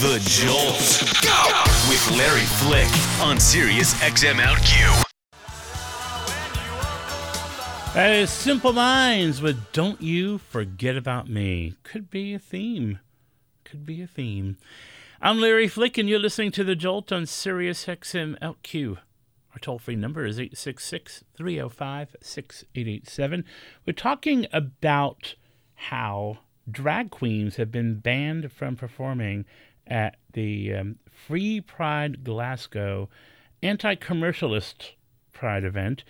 The Jolt. Go! With Larry Flick on Sirius XM OutQ. That is Simple Minds with Don't You Forget About Me. Could be a theme. Could be a theme. I'm Larry Flick, and you're listening to The Jolt on Sirius XM OutQ. Our toll free number is 866 305 6887. We're talking about how drag queens have been banned from performing at the um, Free Pride Glasgow anti commercialist Pride event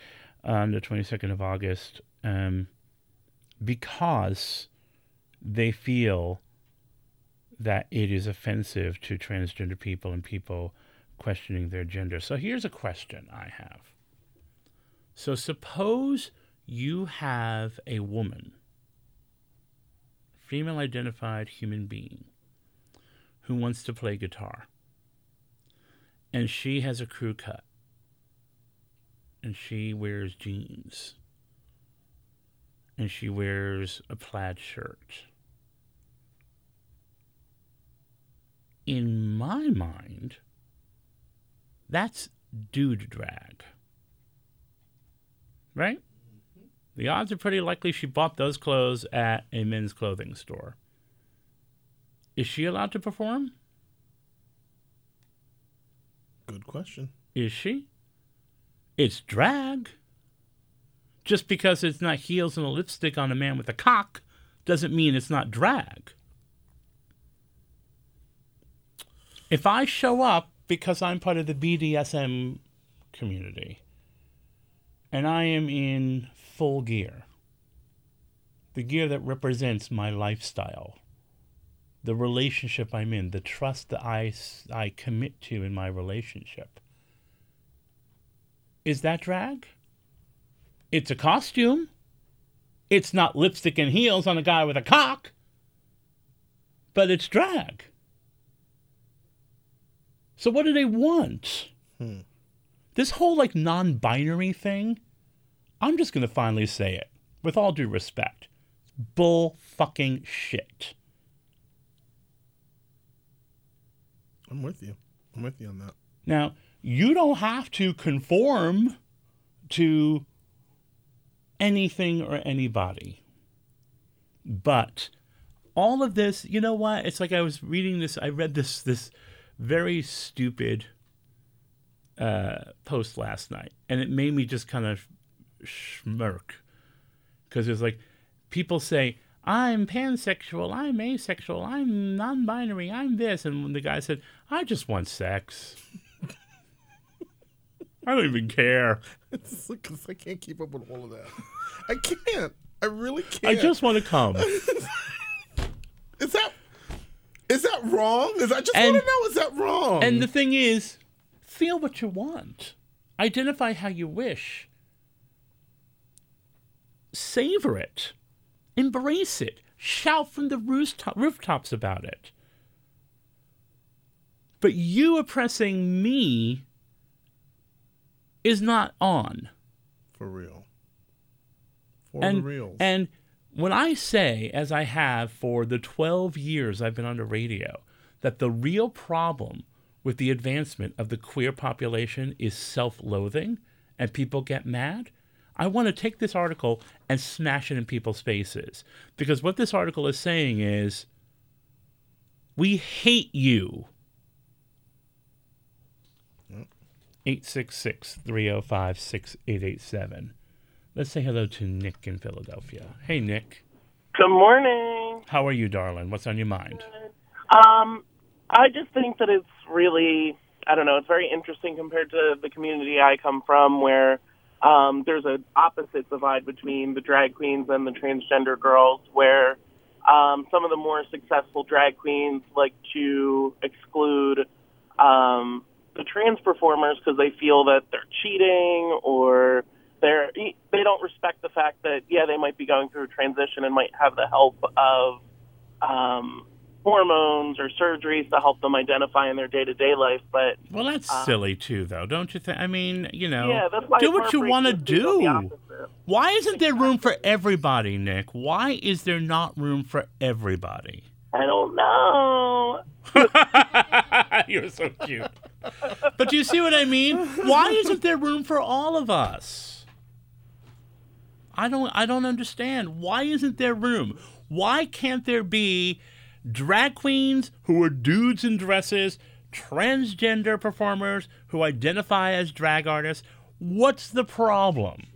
on the 22nd of August um, because they feel that it is offensive to transgender people and people questioning their gender. So here's a question I have. So suppose you have a woman, female identified human being, who wants to play guitar, and she has a crew cut and she wears jeans and she wears a plaid shirt. In my mind, that's dude drag. Right? Mm-hmm. The odds are pretty likely she bought those clothes at a men's clothing store. Is she allowed to perform? Good question. Is she? It's drag. Just because it's not heels and a lipstick on a man with a cock doesn't mean it's not drag. If I show up because I'm part of the BDSM community and I am in full gear, the gear that represents my lifestyle, the relationship I'm in, the trust that I, I commit to in my relationship, is that drag? It's a costume. It's not lipstick and heels on a guy with a cock, but it's drag. So what do they want? Hmm. This whole like non-binary thing, I'm just going to finally say it with all due respect. Bull fucking shit. I'm with you. I'm with you on that. Now, you don't have to conform to anything or anybody. But all of this, you know what? It's like I was reading this, I read this this very stupid uh, post last night, and it made me just kind of smirk because it's like people say, I'm pansexual, I'm asexual, I'm non binary, I'm this. And the guy said, I just want sex. I don't even care. Because I can't keep up with all of that. I can't. I really can't. I just want to come. is that is that wrong? Is I just want to know? Is that wrong? And the thing is, feel what you want. Identify how you wish. Savor it. Embrace it. Shout from the rooftop, rooftops about it. But you oppressing me is not on. For real. For and, the real. And when I say, as I have for the 12 years I've been on the radio, that the real problem with the advancement of the queer population is self loathing and people get mad, I want to take this article and smash it in people's faces. Because what this article is saying is, we hate you 866 305 6887. Let's say hello to Nick in Philadelphia. Hey, Nick. Good morning. How are you, darling? What's on your mind? Um, I just think that it's really, I don't know, it's very interesting compared to the community I come from where um, there's an opposite divide between the drag queens and the transgender girls where um, some of the more successful drag queens like to exclude um, the trans performers because they feel that they're cheating or they're they don't respect the fact that yeah they might be going through a transition and might have the help of um, hormones or surgeries to help them identify in their day to day life. But well, that's um, silly too, though, don't you think? I mean, you know, yeah, do what you want to do. Why isn't there room for everybody, Nick? Why is there not room for everybody? I don't know. You're so cute. But do you see what I mean? Why isn't there room for all of us? I don't I don't understand. Why isn't there room? Why can't there be drag queens who are dudes in dresses, transgender performers who identify as drag artists? What's the problem?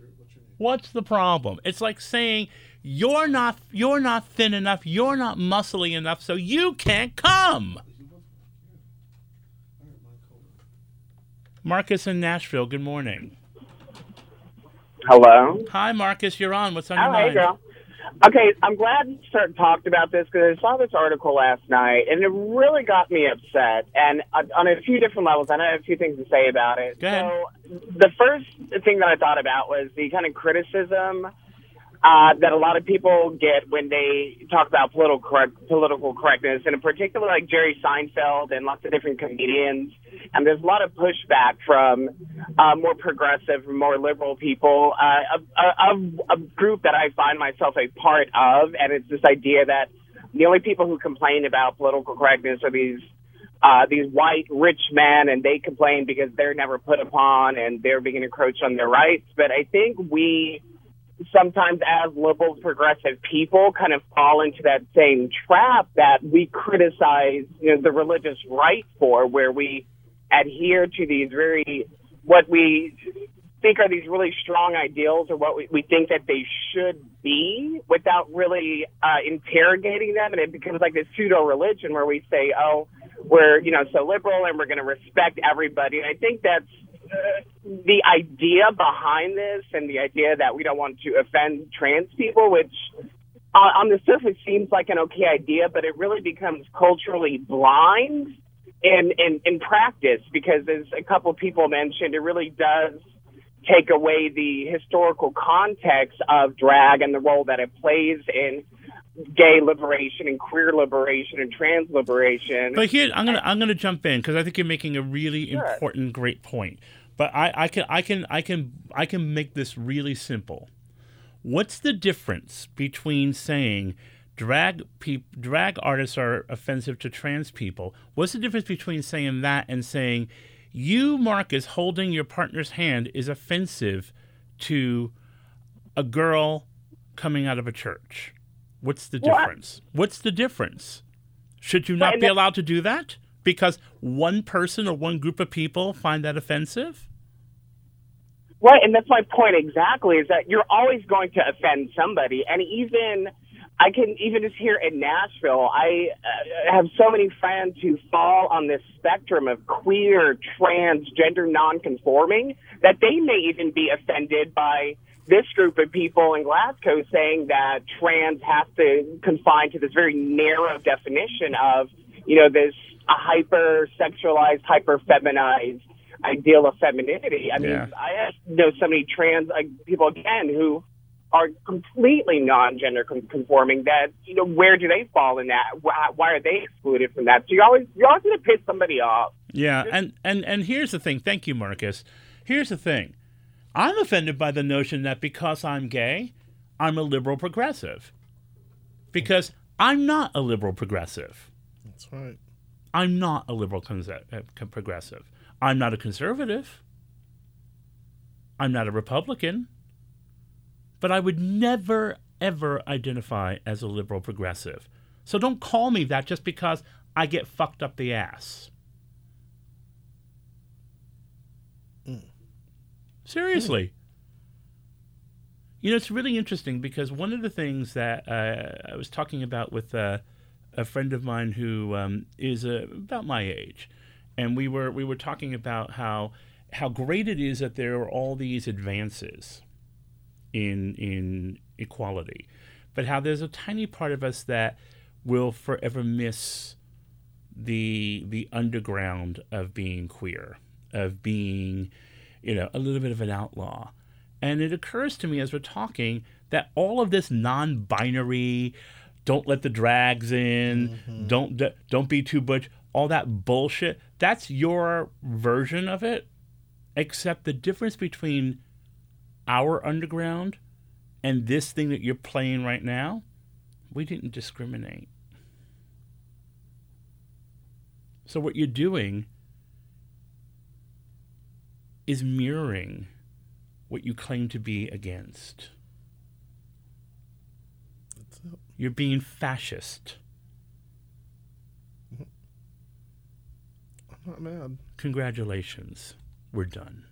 What's the problem? It's like saying you're not you're not thin enough, you're not muscly enough, so you can't come. Marcus in Nashville, good morning. Hello. Hi Marcus, you're on. What's on your Oh, hey, mind? girl. Okay, I'm glad you started talking about this because I saw this article last night and it really got me upset. And uh, on a few different levels, and I have a few things to say about it. So, the first thing that I thought about was the kind of criticism uh, that a lot of people get when they talk about political correct, political correctness, and in particular, like Jerry Seinfeld and lots of different comedians. And there's a lot of pushback from uh, more progressive, more liberal people, uh, of a group that I find myself a part of, and it's this idea that the only people who complain about political correctness are these uh, these white rich men, and they complain because they're never put upon and they're being encroached on their rights. But I think we sometimes as liberal progressive people kind of fall into that same trap that we criticize you know the religious right for where we adhere to these very what we think are these really strong ideals or what we, we think that they should be without really uh, interrogating them. And it becomes like this pseudo religion where we say oh we're you know so liberal and we're going to respect everybody. And i think that's the idea behind this and the idea that we don't want to offend trans people, which uh, on the surface seems like an okay idea, but it really becomes culturally blind in, in, in practice because, as a couple people mentioned, it really does take away the historical context of drag and the role that it plays in gay liberation and queer liberation and trans liberation. But here, I'm gonna I'm gonna jump in because I think you're making a really Sure. important, great point. But I, I can I can I can I can make this really simple. What's the difference between saying drag peop, drag artists are offensive to trans people? What's the difference between saying that and saying you, Marcus, holding your partner's hand is offensive to a girl coming out of a church? What's the difference? What's the difference? Should you not be allowed to do that because one person or one group of people find that offensive? Right, and that's my point exactly. Is that you're always going to offend somebody, and even I can even just here in Nashville, I uh, have so many friends who fall on this spectrum of queer, trans, gender nonconforming that they may even be offended by this group of people in Glasgow saying that trans has to confine to this very narrow definition of, you know, this hyper sexualized, hyper feminized ideal of femininity. I mean, Yeah. I know so many trans like, people again who are completely non-gender conforming. That you know, where do they fall in that? Why, why are they excluded from that? So you're always you're always going to piss somebody off. Yeah, and, and and here's the thing. Thank you, Marcus. Here's the thing. I'm offended by the notion that because I'm gay, I'm a liberal progressive. Because I'm not a liberal progressive. That's right. I'm not a liberal conse- uh, progressive. I'm not a conservative. I'm not a Republican. But I would never, ever identify as a liberal progressive. So don't call me that just because I get fucked up the ass. Seriously. You know, it's really interesting because one of the things that uh, I was talking about with uh, a friend of mine who um, is uh, about my age, and we were we were talking about how how great it is that there are all these advances in in equality, but how there's a tiny part of us that will forever miss the the underground of being queer, of being, you know, a little bit of an outlaw. And it occurs to me as we're talking that all of this non-binary, don't let the drags in, mm-hmm. don't don't be too butch, all that bullshit. That's your version of it. Except the difference between our underground and this thing that you're playing right now, we didn't discriminate. So what you're doing is mirroring what you claim to be against. You're being fascist. I'm not mad. Congratulations. We're done.